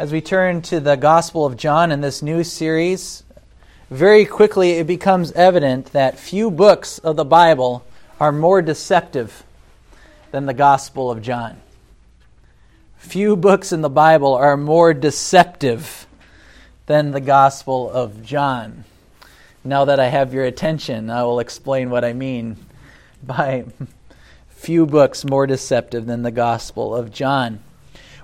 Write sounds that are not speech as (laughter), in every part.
as we turn to the Gospel of John in this new series, very quickly it becomes evident that few books of the Bible are more deceptive than the Gospel of John. Few books in the Bible are more deceptive than the Gospel of John. Now that I have your attention, I will explain what I mean by (laughs) few books more deceptive than the Gospel of John.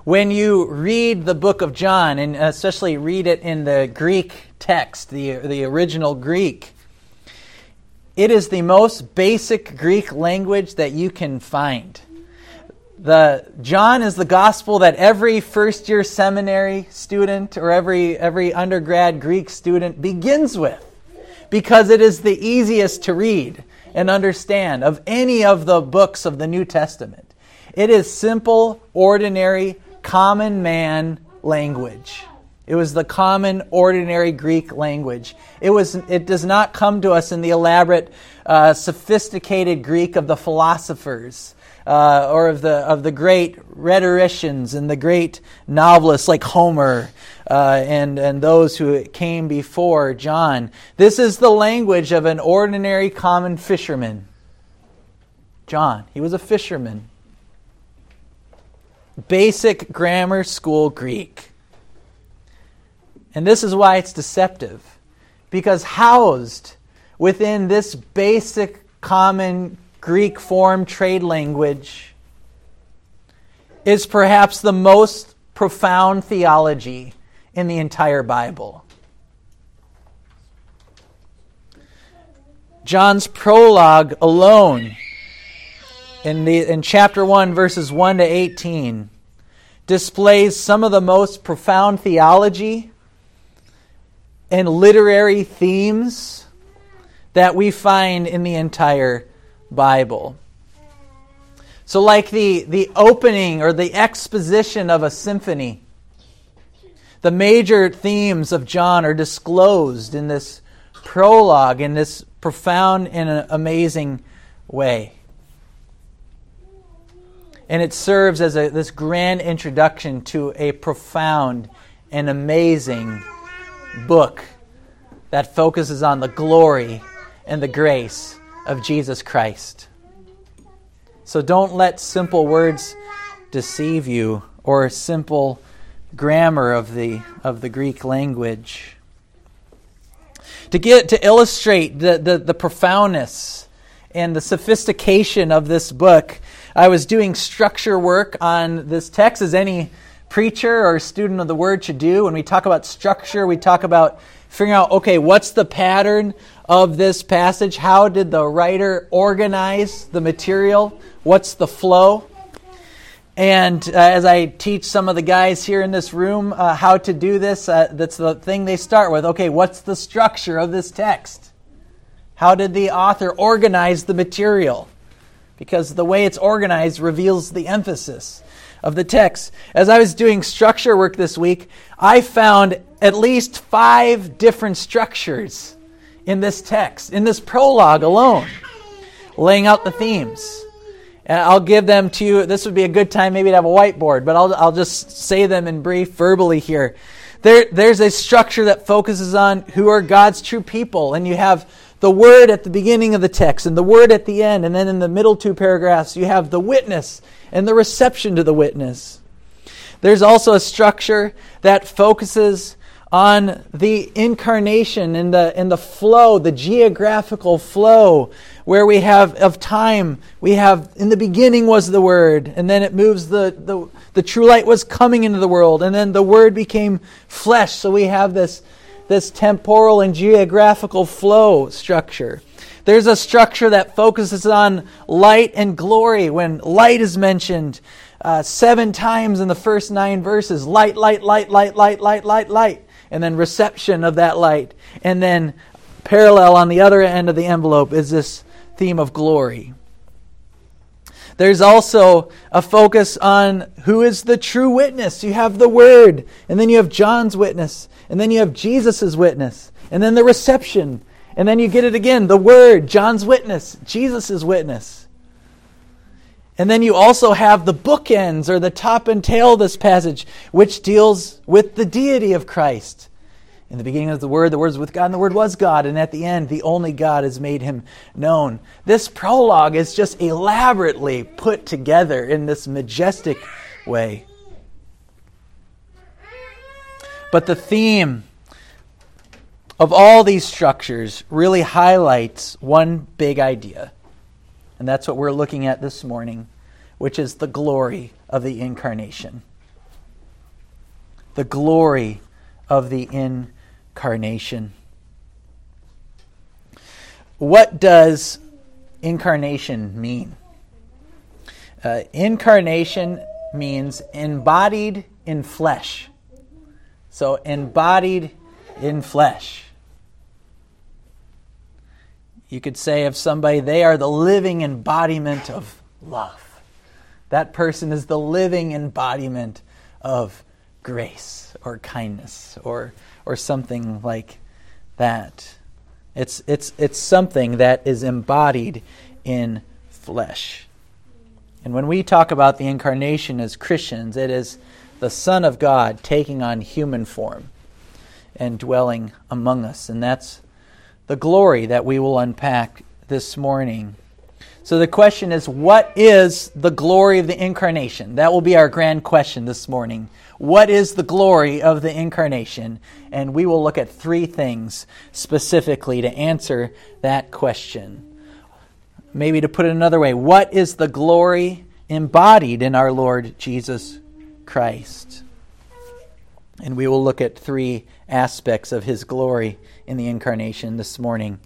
When you read the book of John, and especially read it in the Greek text, the, the original Greek, it is the most basic Greek language that you can find. The John is the gospel that every first year seminary student or every every undergrad Greek student begins with because it is the easiest to read and understand of any of the books of the New Testament. It is simple, ordinary, common man language. It was the common, ordinary Greek language. It, was, it does not come to us in the elaborate, uh, sophisticated Greek of the philosophers uh, or of the, of the great rhetoricians and the great novelists like Homer uh, and, and those who came before John. This is the language of an ordinary, common fisherman. John, he was a fisherman basic grammar school Greek. And this is why it's deceptive. Because housed within this basic common Greek form trade language is perhaps the most profound theology in the entire Bible. John's prologue alone in, the, in chapter 1, verses 1 to 18, displays some of the most profound theology and literary themes that we find in the entire Bible. So, like the, the opening or the exposition of a symphony, the major themes of John are disclosed in this prologue in this profound and amazing way and it serves as a, this grand introduction to a profound and amazing book that focuses on the glory and the grace of Jesus Christ. So don't let simple words deceive you or simple grammar of the, of the Greek language. To, get, to illustrate the, the, the profoundness and the sophistication of this book, I was doing structure work on this text, as any preacher or student of the word should do. When we talk about structure, we talk about figuring out okay, what's the pattern of this passage? How did the writer organize the material? What's the flow? And uh, as I teach some of the guys here in this room uh, how to do this, uh, that's the thing they start with. Okay, what's the structure of this text? How did the author organize the material? Because the way it's organized reveals the emphasis of the text. As I was doing structure work this week, I found at least five different structures in this text, in this prologue alone, laying out the themes. And I'll give them to you. This would be a good time maybe to have a whiteboard, but I'll, I'll just say them in brief verbally here. There, there's a structure that focuses on who are God's true people, and you have the word at the beginning of the text and the word at the end, and then in the middle two paragraphs, you have the witness and the reception to the witness. There's also a structure that focuses on the incarnation and the, and the flow, the geographical flow, where we have of time, we have in the beginning was the Word, and then it moves the, the, the true light was coming into the world, and then the Word became flesh. So we have this this temporal and geographical flow structure. There's a structure that focuses on light and glory. When light is mentioned uh, seven times in the first nine verses light, light, light, light, light, light, light, light. And then reception of that light. And then parallel on the other end of the envelope is this theme of glory. There's also a focus on who is the true witness. You have the Word, and then you have John's witness, and then you have Jesus' witness, and then the reception, and then you get it again the Word, John's witness, Jesus' witness. And then you also have the bookends or the top and tail of this passage, which deals with the deity of Christ. In the beginning of the Word, the Word was with God, and the Word was God. And at the end, the only God has made him known. This prologue is just elaborately put together in this majestic way. But the theme of all these structures really highlights one big idea. And that's what we're looking at this morning, which is the glory of the incarnation. The glory of the incarnation. What does incarnation mean? Uh, incarnation means embodied in flesh. So, embodied in flesh. You could say of somebody, they are the living embodiment of love. That person is the living embodiment of grace or kindness or, or something like that. It's, it's, it's something that is embodied in flesh. And when we talk about the incarnation as Christians, it is the Son of God taking on human form and dwelling among us. And that's the glory that we will unpack this morning. So the question is what is the glory of the incarnation? That will be our grand question this morning. What is the glory of the incarnation? And we will look at three things specifically to answer that question. Maybe to put it another way, what is the glory embodied in our Lord Jesus Christ? And we will look at three aspects of his glory in the incarnation this morning.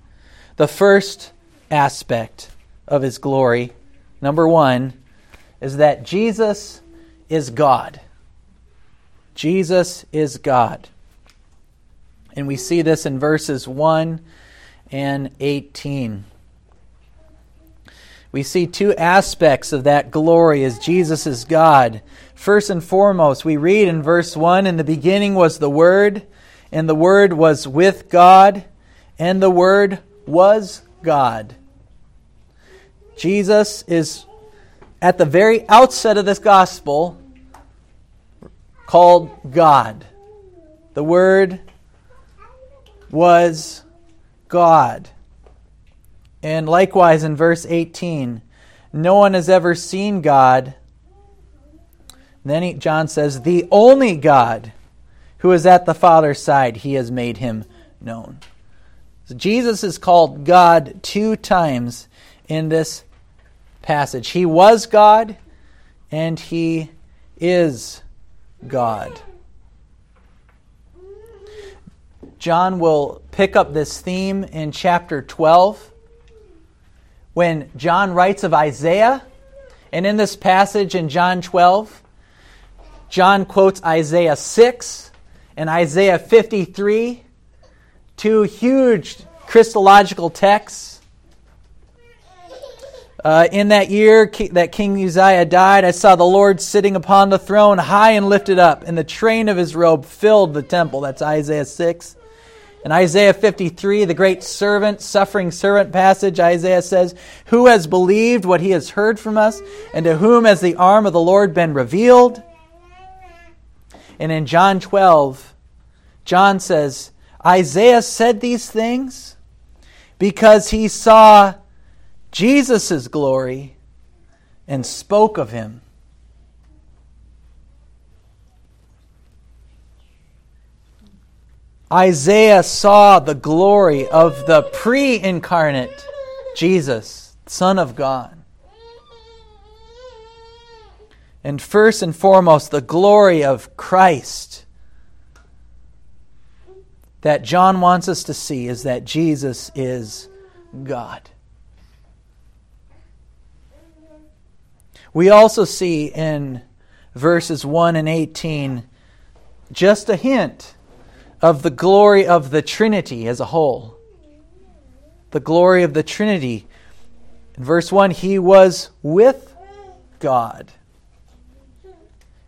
The first aspect of his glory, number one, is that Jesus is God. Jesus is God. And we see this in verses 1 and 18. We see two aspects of that glory as Jesus is God. First and foremost, we read in verse 1 In the beginning was the Word, and the Word was with God, and the Word was God. Jesus is at the very outset of this gospel called God. The Word was God. And likewise in verse 18, no one has ever seen God. Then he, John says, the only God who is at the Father's side, he has made him known. So Jesus is called God two times in this passage. He was God and he is God. John will pick up this theme in chapter 12 when John writes of Isaiah. And in this passage in John 12, John quotes Isaiah 6 and Isaiah 53, two huge Christological texts. Uh, in that year that King Uzziah died, I saw the Lord sitting upon the throne, high and lifted up, and the train of his robe filled the temple. That's Isaiah 6. In Isaiah 53, the great servant, suffering servant passage, Isaiah says, Who has believed what he has heard from us, and to whom has the arm of the Lord been revealed? And in John 12, John says, Isaiah said these things because he saw Jesus' glory and spoke of him. Isaiah saw the glory of the pre incarnate Jesus, Son of God. and first and foremost, the glory of Christ that John wants us to see is that Jesus is God. We also see in verses 1 and 18 just a hint of the glory of the Trinity as a whole. The glory of the Trinity. In verse 1, he was with God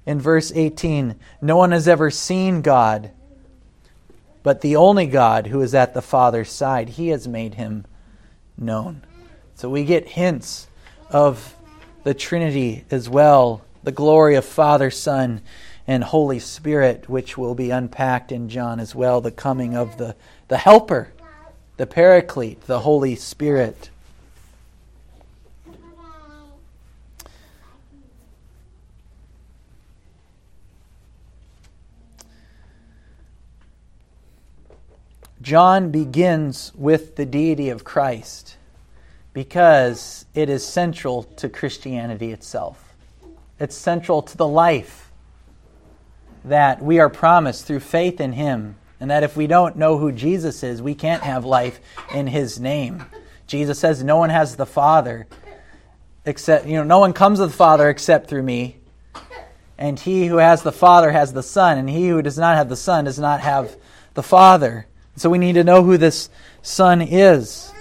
in verse 18 No one has ever seen God, but the only God who is at the Father's side, he has made him known. So we get hints of the Trinity as well the glory of Father, Son, and Holy Spirit, which will be unpacked in John as well, the coming of the, the Helper, the Paraclete, the Holy Spirit. John begins with the deity of Christ because it is central to Christianity itself. It's central to the life that we are promised through faith in Him. And that if we don't know who Jesus is, we can't have life in His name. Jesus says, No one has the Father except, you know, no one comes to the Father except through me. And he who has the Father has the Son, and he who does not have the Son does not have the Father. So we need to know who this Son is.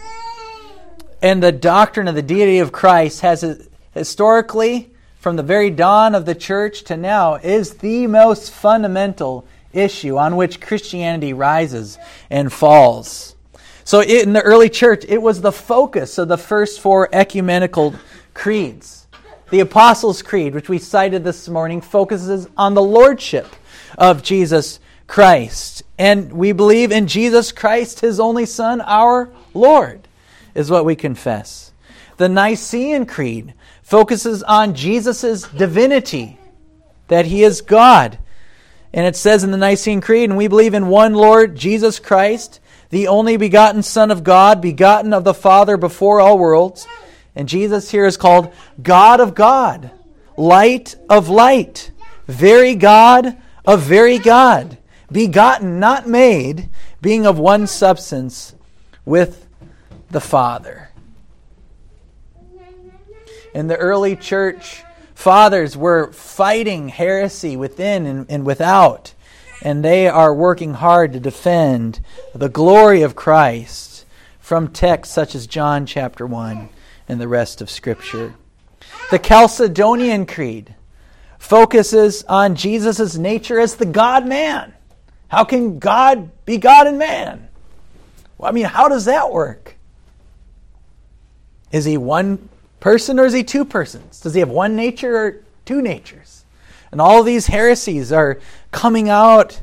And the doctrine of the deity of Christ has historically, from the very dawn of the church to now, is the most fundamental issue on which Christianity rises and falls. So in the early church, it was the focus of the first four ecumenical creeds. The Apostles' Creed, which we cited this morning, focuses on the lordship of Jesus Christ. And we believe in Jesus Christ, his only Son, our Lord, is what we confess. The Nicene Creed focuses on Jesus' divinity, that he is God. And it says in the Nicene Creed, and we believe in one Lord, Jesus Christ, the only begotten Son of God, begotten of the Father before all worlds. And Jesus here is called God of God, light of light, very God of very God begotten, not made, being of one substance with the Father. In the early church, fathers were fighting heresy within and, and without, and they are working hard to defend the glory of Christ from texts such as John chapter 1 and the rest of Scripture. The Chalcedonian Creed focuses on Jesus' nature as the God man. How can God be God and man? Well, I mean, how does that work? Is he one person or is he two persons? Does he have one nature or two natures? And all these heresies are coming out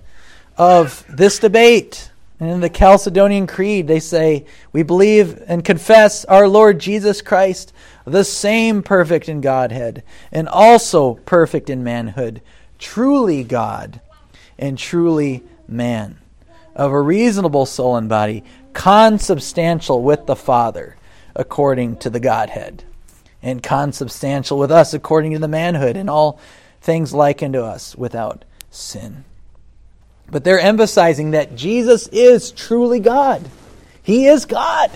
of this debate. And in the Chalcedonian Creed, they say, We believe and confess our Lord Jesus Christ, the same perfect in Godhead, and also perfect in manhood, truly God and truly man, of a reasonable soul and body, consubstantial with the Father, according to the Godhead, and consubstantial with us, according to the manhood, and all things like unto us, without sin. But they're emphasizing that Jesus is truly God. He is God.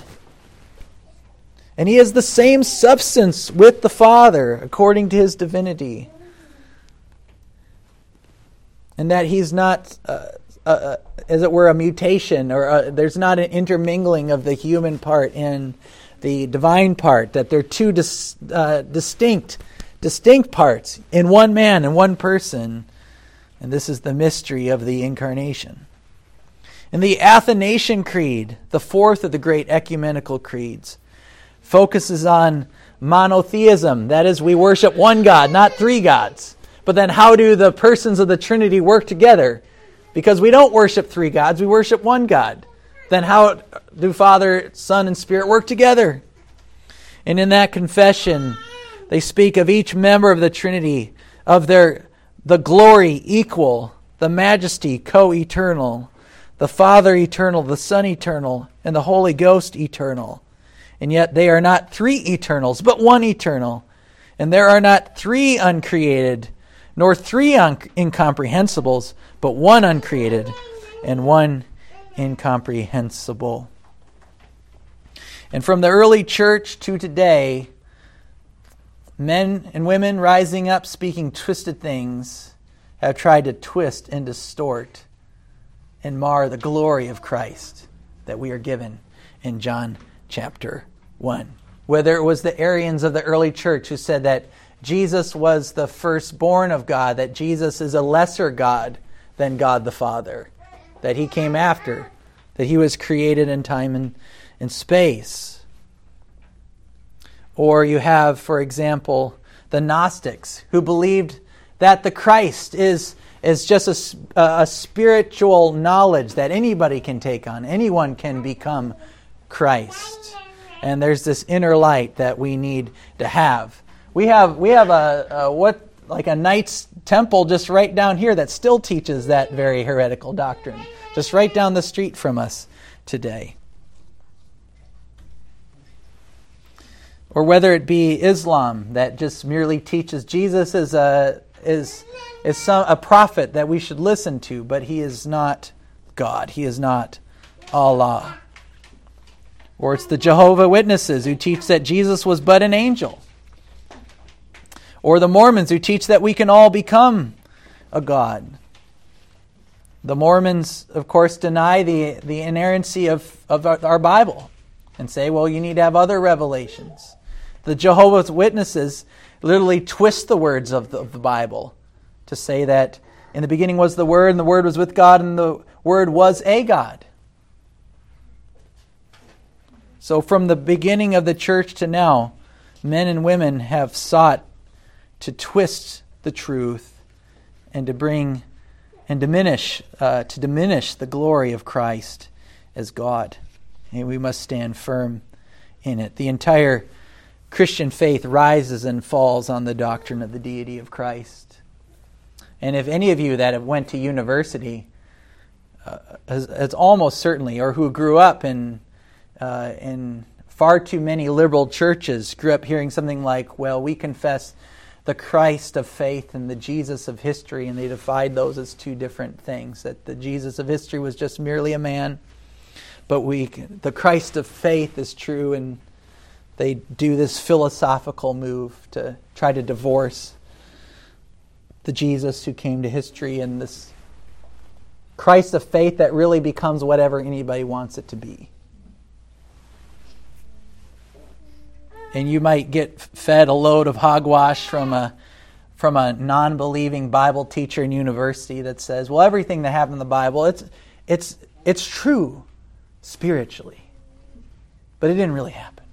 And he is the same substance with the Father, according to his divinity. And that he's not uh, uh, as it were, a mutation, or uh, there's not an intermingling of the human part and the divine part. That they're two dis, uh, distinct, distinct parts in one man and one person. And this is the mystery of the incarnation. In the Athanasian Creed, the fourth of the great ecumenical creeds, focuses on monotheism. That is, we worship one God, not three gods. But then, how do the persons of the Trinity work together? Because we don't worship three gods, we worship one God. Then how do Father, Son, and Spirit work together? And in that confession, they speak of each member of the Trinity, of their the glory equal, the majesty co-eternal, the Father eternal, the Son eternal, and the Holy Ghost eternal. And yet they are not three eternals, but one eternal. And there are not three uncreated, nor three un- incomprehensibles, but one uncreated and one incomprehensible. And from the early church to today, men and women rising up speaking twisted things have tried to twist and distort and mar the glory of Christ that we are given in John chapter 1. Whether it was the Arians of the early church who said that Jesus was the firstborn of God, that Jesus is a lesser God than God the Father, that he came after, that he was created in time and, and space. Or you have, for example, the Gnostics, who believed that the Christ is, is just a, a spiritual knowledge that anybody can take on. Anyone can become Christ. And there's this inner light that we need to have. We have, we have a, a what like a Knights Temple just right down here that still teaches that very heretical doctrine, just right down the street from us today. Or whether it be Islam that just merely teaches Jesus is a is is some, a prophet that we should listen to, but he is not God. He is not Allah. Or it's the Jehovah Witnesses who teach that Jesus was but an angel or the Mormons who teach that we can all become a God. The Mormons, of course, deny the, the inerrancy of, of our, our Bible and say, well, you need to have other revelations. The Jehovah's Witnesses literally twist the words of the, of the Bible to say that in the beginning was the Word, and the Word was with God, and the Word was a God. So, from the beginning of the church to now, men and women have sought to twist the truth and to bring and diminish uh, to diminish the glory of Christ as God. And we must stand firm in it. The entire Christian faith rises and falls on the doctrine of the deity of Christ. And if any of you that have went to university, uh, has, almost certainly, or who grew up in uh, in far too many liberal churches, grew up hearing something like, "Well, we confess the Christ of faith and the Jesus of history, and they defied those as two different things. That the Jesus of history was just merely a man, but we, the Christ of faith is true, and they do this philosophical move to try to divorce the Jesus who came to history and this Christ of faith that really becomes whatever anybody wants it to be. And you might get fed a load of hogwash from a from a non-believing Bible teacher in university that says, "Well, everything that happened in the Bible, it's it's it's true spiritually, but it didn't really happen."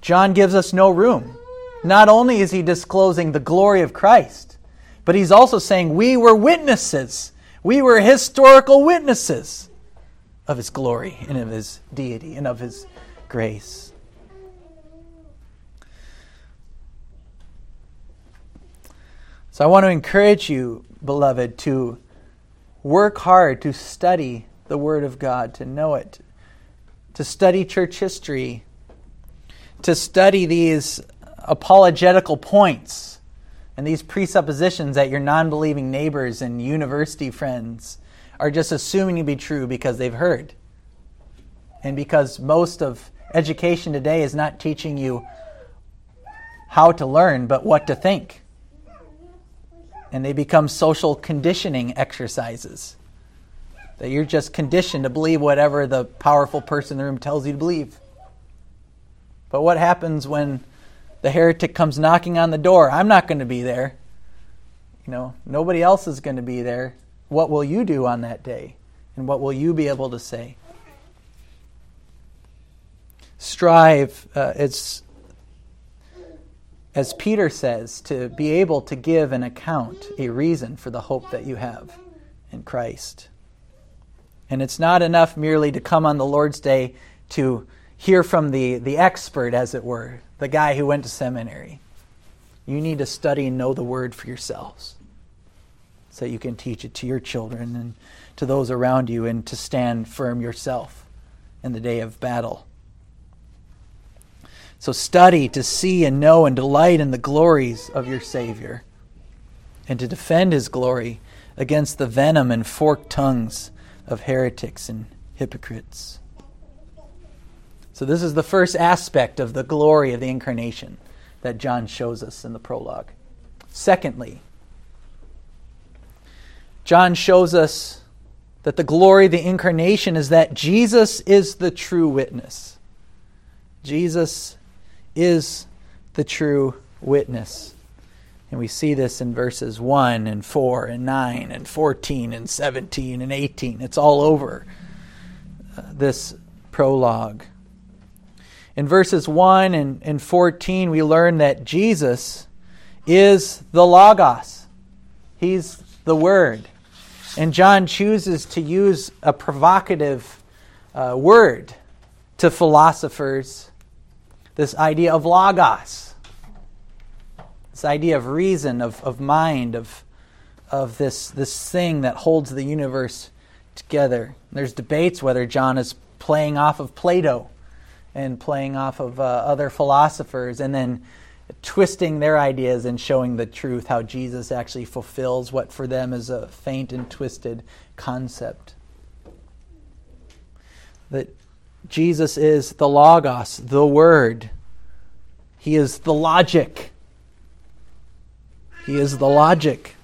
John gives us no room. Not only is he disclosing the glory of Christ, but he's also saying we were witnesses. We were historical witnesses of his glory and of his deity and of his grace. So I want to encourage you, beloved, to work hard to study the Word of God, to know it, to study church history, to study these apologetical points and these presuppositions that your non believing neighbors and university friends are just assuming to be true because they've heard. And because most of Education today is not teaching you how to learn, but what to think. And they become social conditioning exercises. That you're just conditioned to believe whatever the powerful person in the room tells you to believe. But what happens when the heretic comes knocking on the door? I'm not going to be there. You know, nobody else is going to be there. What will you do on that day? And what will you be able to say? Strive, uh, as, as Peter says, to be able to give an account, a reason for the hope that you have in Christ. And it's not enough merely to come on the Lord's Day to hear from the, the expert, as it were, the guy who went to seminary. You need to study and know the Word for yourselves so you can teach it to your children and to those around you and to stand firm yourself in the day of battle. So study to see and know and delight in the glories of your Savior, and to defend his glory against the venom and forked tongues of heretics and hypocrites. So, this is the first aspect of the glory of the incarnation that John shows us in the prologue. Secondly, John shows us that the glory of the incarnation is that Jesus is the true witness. Jesus is the true witness. And we see this in verses 1 and 4 and 9 and 14 and 17 and 18. It's all over uh, this prologue. In verses 1 and, and 14, we learn that Jesus is the Logos, He's the Word. And John chooses to use a provocative uh, word to philosophers this idea of Logos, this idea of reason, of, of mind, of, of this, this thing that holds the universe together. There's debates whether John is playing off of Plato and playing off of uh, other philosophers and then twisting their ideas and showing the truth, how Jesus actually fulfills what for them is a faint and twisted concept. That Jesus is the Logos, the Word. He is the logic. He is the logic.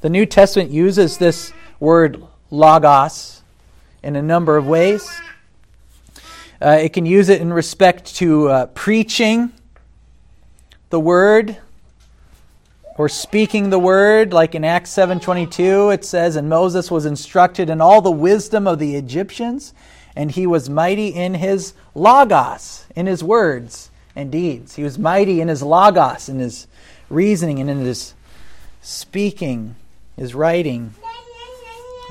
The New Testament uses this word Logos in a number of ways. Uh, it can use it in respect to uh, preaching the word or speaking the word like in acts 7.22 it says and moses was instructed in all the wisdom of the egyptians and he was mighty in his logos in his words and deeds he was mighty in his logos in his reasoning and in his speaking his writing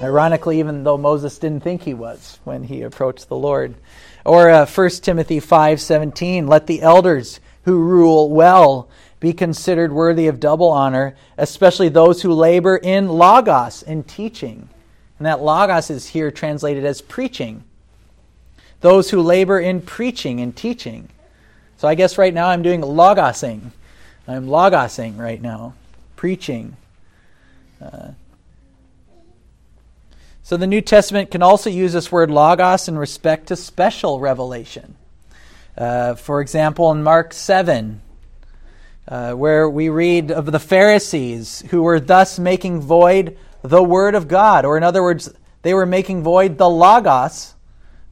ironically even though moses didn't think he was when he approached the lord or uh, 1 timothy 5.17 let the elders who rule well be considered worthy of double honor, especially those who labor in logos, in teaching. And that logos is here translated as preaching. Those who labor in preaching and teaching. So I guess right now I'm doing logosing. I'm logosing right now, preaching. Uh, so the New Testament can also use this word logos in respect to special revelation. Uh, for example, in Mark 7, uh, where we read of the Pharisees who were thus making void the Word of God, or in other words, they were making void the Logos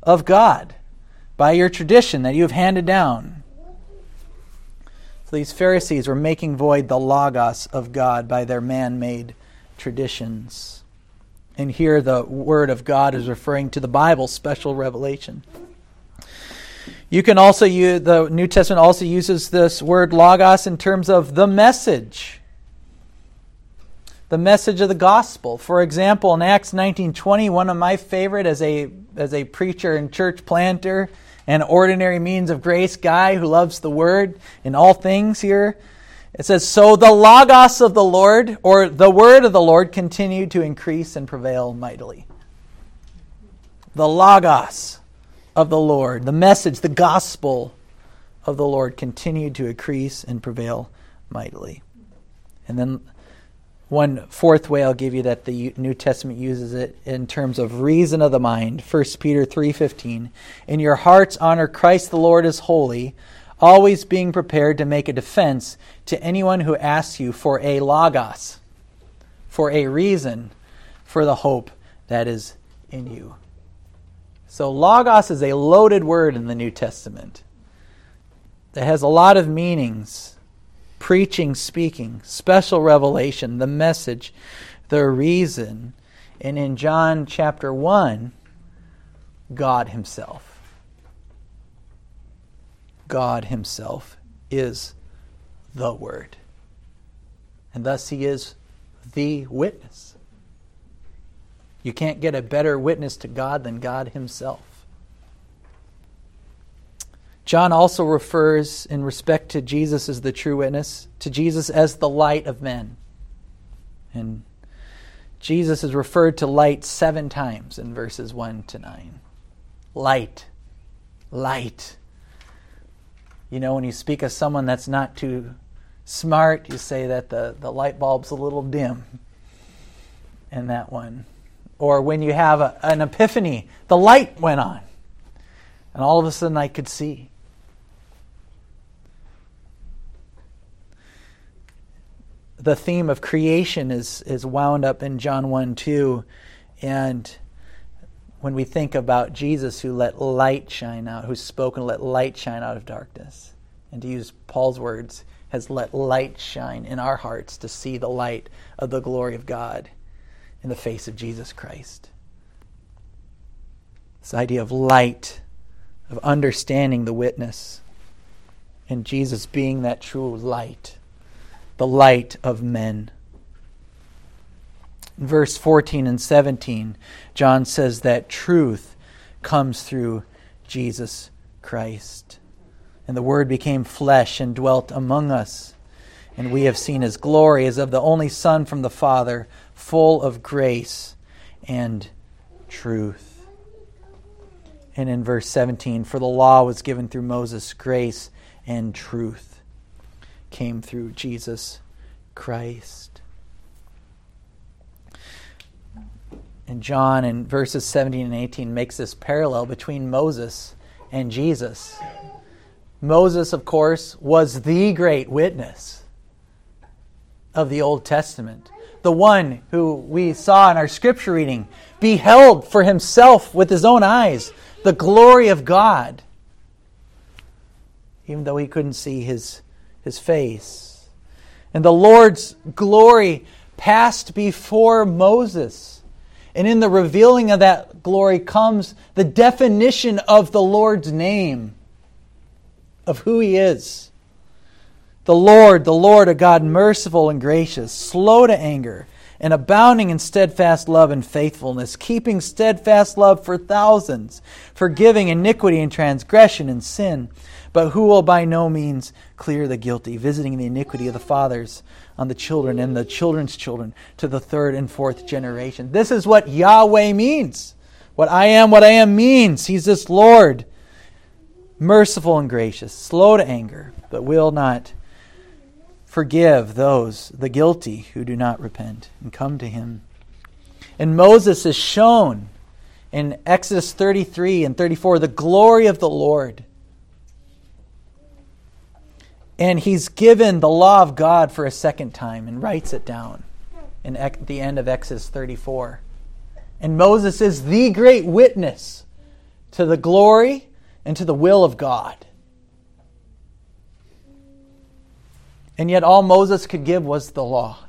of God by your tradition that you have handed down. So these Pharisees were making void the Logos of God by their man made traditions. And here the Word of God is referring to the Bible, special revelation. You can also use, the New Testament also uses this word logos in terms of the message. The message of the gospel. For example, in Acts 19:20, one of my favorite as a as a preacher and church planter and ordinary means of grace guy who loves the word in all things here. It says, So the Logos of the Lord, or the word of the Lord, continued to increase and prevail mightily. The Logos of the Lord, the message, the gospel of the Lord continued to increase and prevail mightily. And then one fourth way I'll give you that the New Testament uses it in terms of reason of the mind. 1 Peter 3:15. In your hearts honor Christ the Lord as holy, always being prepared to make a defense to anyone who asks you for a logos, for a reason for the hope that is in you. So, logos is a loaded word in the New Testament that has a lot of meanings preaching, speaking, special revelation, the message, the reason. And in John chapter 1, God Himself. God Himself is the Word. And thus He is the witness. You can't get a better witness to God than God Himself. John also refers, in respect to Jesus as the true witness, to Jesus as the light of men. And Jesus is referred to light seven times in verses 1 to 9. Light. Light. You know, when you speak of someone that's not too smart, you say that the, the light bulb's a little dim. And that one or when you have a, an epiphany, the light went on, and all of a sudden I could see. The theme of creation is, is wound up in John 1 2. And when we think about Jesus who let light shine out, who's spoken, let light shine out of darkness. And to use Paul's words, has let light shine in our hearts to see the light of the glory of God in the face of Jesus Christ. This idea of light, of understanding the witness, and Jesus being that true light, the light of men. In verse 14 and 17, John says that truth comes through Jesus Christ. And the Word became flesh and dwelt among us. And we have seen his glory as of the only Son from the Father, full of grace and truth. And in verse 17, for the law was given through Moses, grace and truth came through Jesus Christ. And John in verses 17 and 18 makes this parallel between Moses and Jesus. Moses, of course, was the great witness of the Old Testament. The one who we saw in our scripture reading beheld for himself with his own eyes the glory of God, even though he couldn't see his, his face. And the Lord's glory passed before Moses. And in the revealing of that glory comes the definition of the Lord's name of who He is. The Lord, the Lord, a God merciful and gracious, slow to anger, and abounding in steadfast love and faithfulness, keeping steadfast love for thousands, forgiving iniquity and transgression and sin, but who will by no means clear the guilty, visiting the iniquity of the fathers on the children and the children's children to the third and fourth generation. This is what Yahweh means. What I am, what I am means. He's this Lord merciful and gracious, slow to anger, but will not forgive those, the guilty, who do not repent and come to him. And Moses is shown in Exodus 33 and 34 the glory of the Lord. And he's given the law of God for a second time and writes it down in the end of Exodus 34. And Moses is the great witness to the glory and to the will of God. And yet, all Moses could give was the law.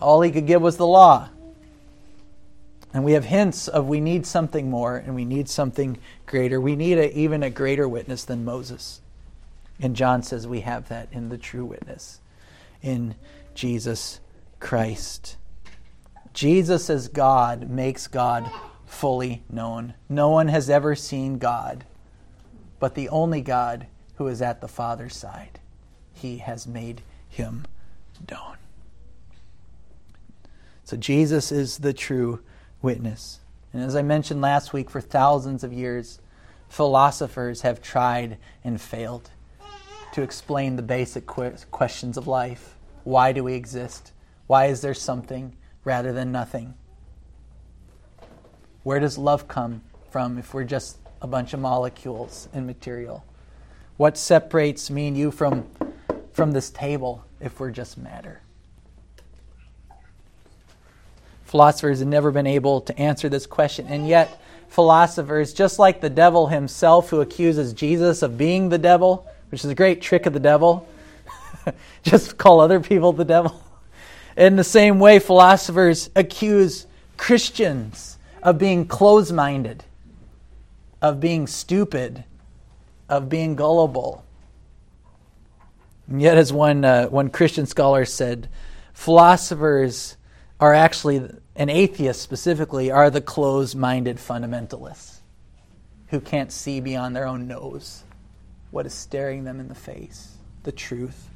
All he could give was the law. And we have hints of we need something more and we need something greater. We need a, even a greater witness than Moses. And John says we have that in the true witness, in Jesus Christ. Jesus as God makes God fully known. No one has ever seen God, but the only God who is at the Father's side. He has made him known. So Jesus is the true witness. And as I mentioned last week, for thousands of years, philosophers have tried and failed to explain the basic questions of life. Why do we exist? Why is there something rather than nothing? Where does love come from if we're just a bunch of molecules and material? What separates me and you from, from this table if we're just matter? Philosophers have never been able to answer this question, and yet, philosophers, just like the devil himself who accuses Jesus of being the devil, which is a great trick of the devil, (laughs) just call other people the devil. In the same way, philosophers accuse Christians of being close minded, of being stupid, of being gullible. And yet, as one, uh, one Christian scholar said, philosophers are actually, and atheists specifically, are the close minded fundamentalists who can't see beyond their own nose what is staring them in the face the truth.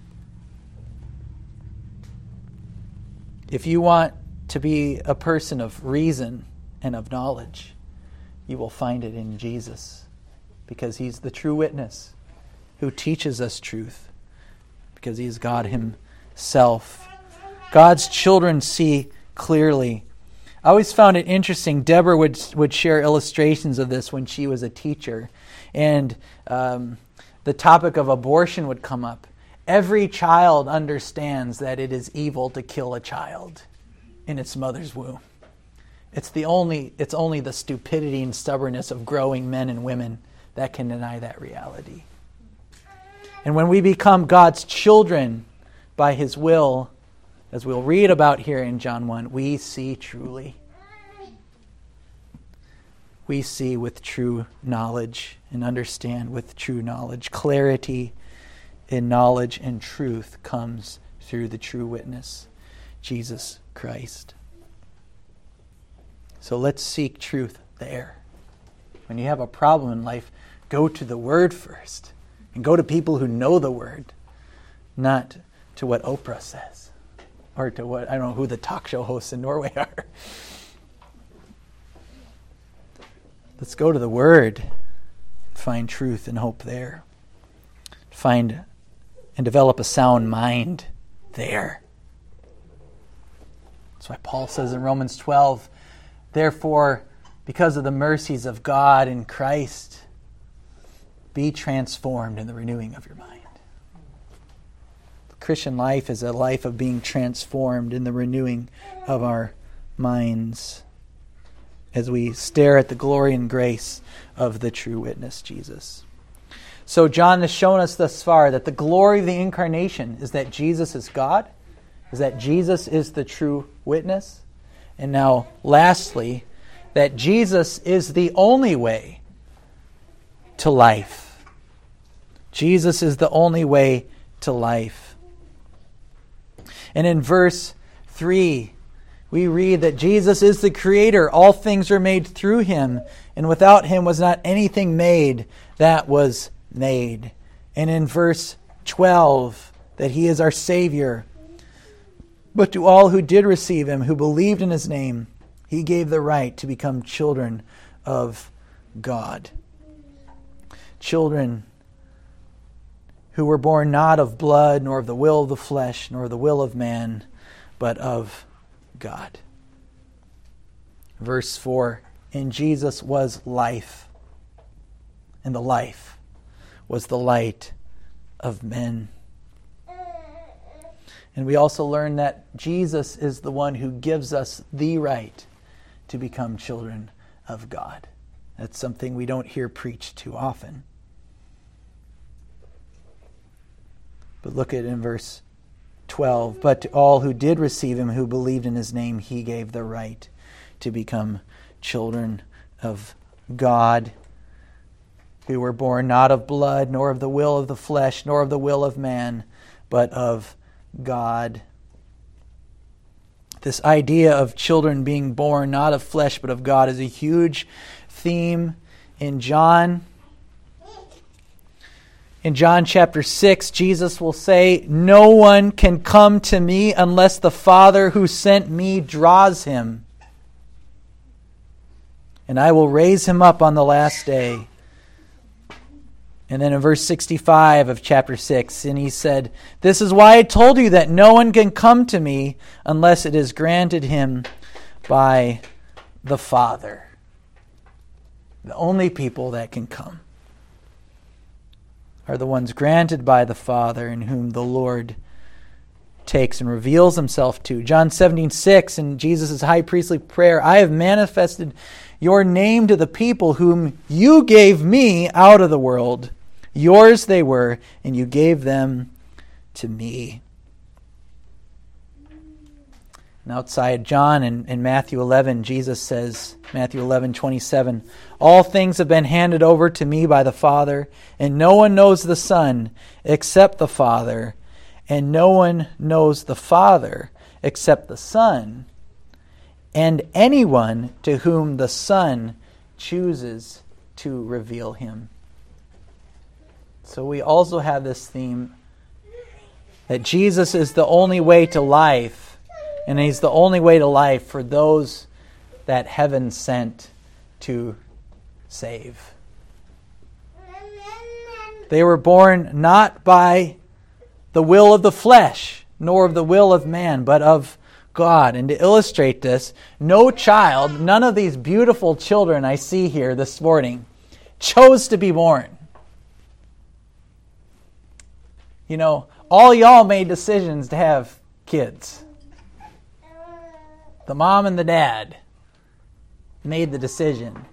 If you want to be a person of reason, and of knowledge. You will find it in Jesus because he's the true witness who teaches us truth because he is God himself. God's children see clearly. I always found it interesting. Deborah would, would share illustrations of this when she was a teacher, and um, the topic of abortion would come up. Every child understands that it is evil to kill a child in its mother's womb. It's the only it's only the stupidity and stubbornness of growing men and women that can deny that reality. And when we become God's children by his will, as we'll read about here in John 1, we see truly. We see with true knowledge and understand with true knowledge. Clarity in knowledge and truth comes through the true witness, Jesus Christ. So let's seek truth there. When you have a problem in life, go to the Word first and go to people who know the Word, not to what Oprah says or to what, I don't know who the talk show hosts in Norway (laughs) are. Let's go to the Word, find truth and hope there. Find and develop a sound mind there. That's why Paul says in Romans 12, therefore, because of the mercies of God in Christ, be transformed in the renewing of your mind. The Christian life is a life of being transformed in the renewing of our minds as we stare at the glory and grace of the true witness, Jesus. So, John has shown us thus far that the glory of the incarnation is that Jesus is God, is that Jesus is the true witness. And now, lastly, that Jesus is the only way to life. Jesus is the only way to life. And in verse 3, we read that Jesus is the Creator. All things are made through Him, and without Him was not anything made that was made. And in verse 12, that He is our Savior. But to all who did receive Him, who believed in His name, He gave the right to become children of God. Children who were born not of blood, nor of the will of the flesh, nor of the will of man, but of God. Verse 4 In Jesus was life, and the life was the light of men. And we also learn that Jesus is the one who gives us the right to become children of God. That's something we don't hear preached too often. But look at in verse 12. But to all who did receive him, who believed in his name, he gave the right to become children of God, who were born not of blood, nor of the will of the flesh, nor of the will of man, but of God. This idea of children being born not of flesh, but of God is a huge theme in John. In John chapter 6, Jesus will say, No one can come to me unless the Father who sent me draws him. And I will raise him up on the last day. And then in verse 65 of chapter 6, and he said, This is why I told you that no one can come to me unless it is granted him by the Father. The only people that can come are the ones granted by the Father in whom the Lord takes and reveals himself to. John 17, 6 in Jesus' high priestly prayer I have manifested your name to the people whom you gave me out of the world. Yours they were, and you gave them to me. And outside John in, in Matthew 11, Jesus says, Matthew 11, 27, All things have been handed over to me by the Father, and no one knows the Son except the Father, and no one knows the Father except the Son, and anyone to whom the Son chooses to reveal him. So we also have this theme that Jesus is the only way to life and he's the only way to life for those that heaven sent to save. They were born not by the will of the flesh, nor of the will of man, but of God. And to illustrate this, no child, none of these beautiful children I see here this morning, chose to be born. You know, all y'all made decisions to have kids the mom and the dad made the decision.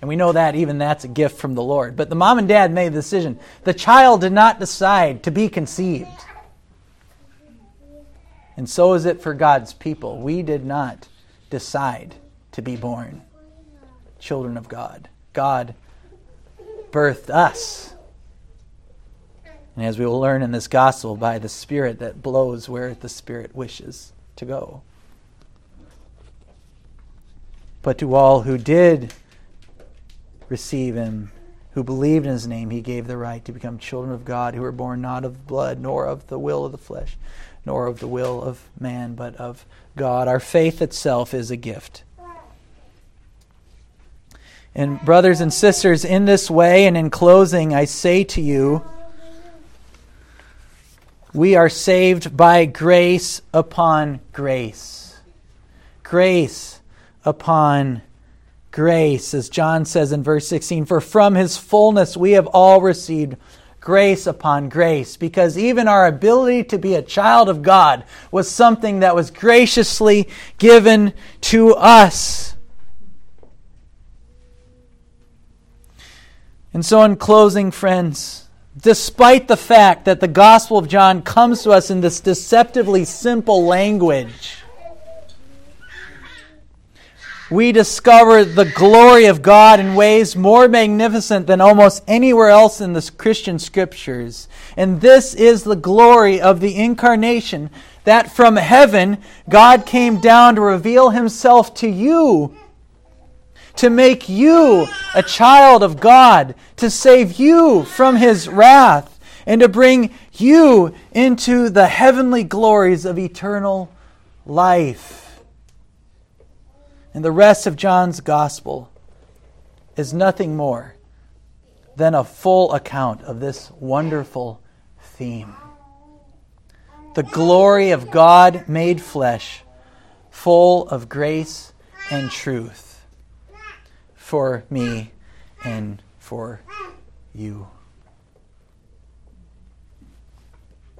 And we know that even that's a gift from the Lord. But the mom and dad made the decision. The child did not decide to be conceived. And so is it for God's people. We did not decide to be born. children of God. God birthed us. And as we will learn in this gospel, by the Spirit that blows where the Spirit wishes to go. But to all who did receive him, who believed in his name, he gave the right to become children of God, who were born not of blood, nor of the will of the flesh, nor of the will of man, but of God. Our faith itself is a gift. And, brothers and sisters, in this way and in closing, I say to you, we are saved by grace upon grace. Grace upon grace, as John says in verse 16, for from his fullness we have all received grace upon grace, because even our ability to be a child of God was something that was graciously given to us. And so, in closing, friends, despite the fact that the Gospel of John comes to us in this deceptively simple language, we discover the glory of God in ways more magnificent than almost anywhere else in the Christian scriptures. And this is the glory of the incarnation that from heaven God came down to reveal himself to you to make you a child of God, to save you from his wrath, and to bring you into the heavenly glories of eternal life. And the rest of John's gospel is nothing more than a full account of this wonderful theme. The glory of God made flesh, full of grace and truth for me and for you.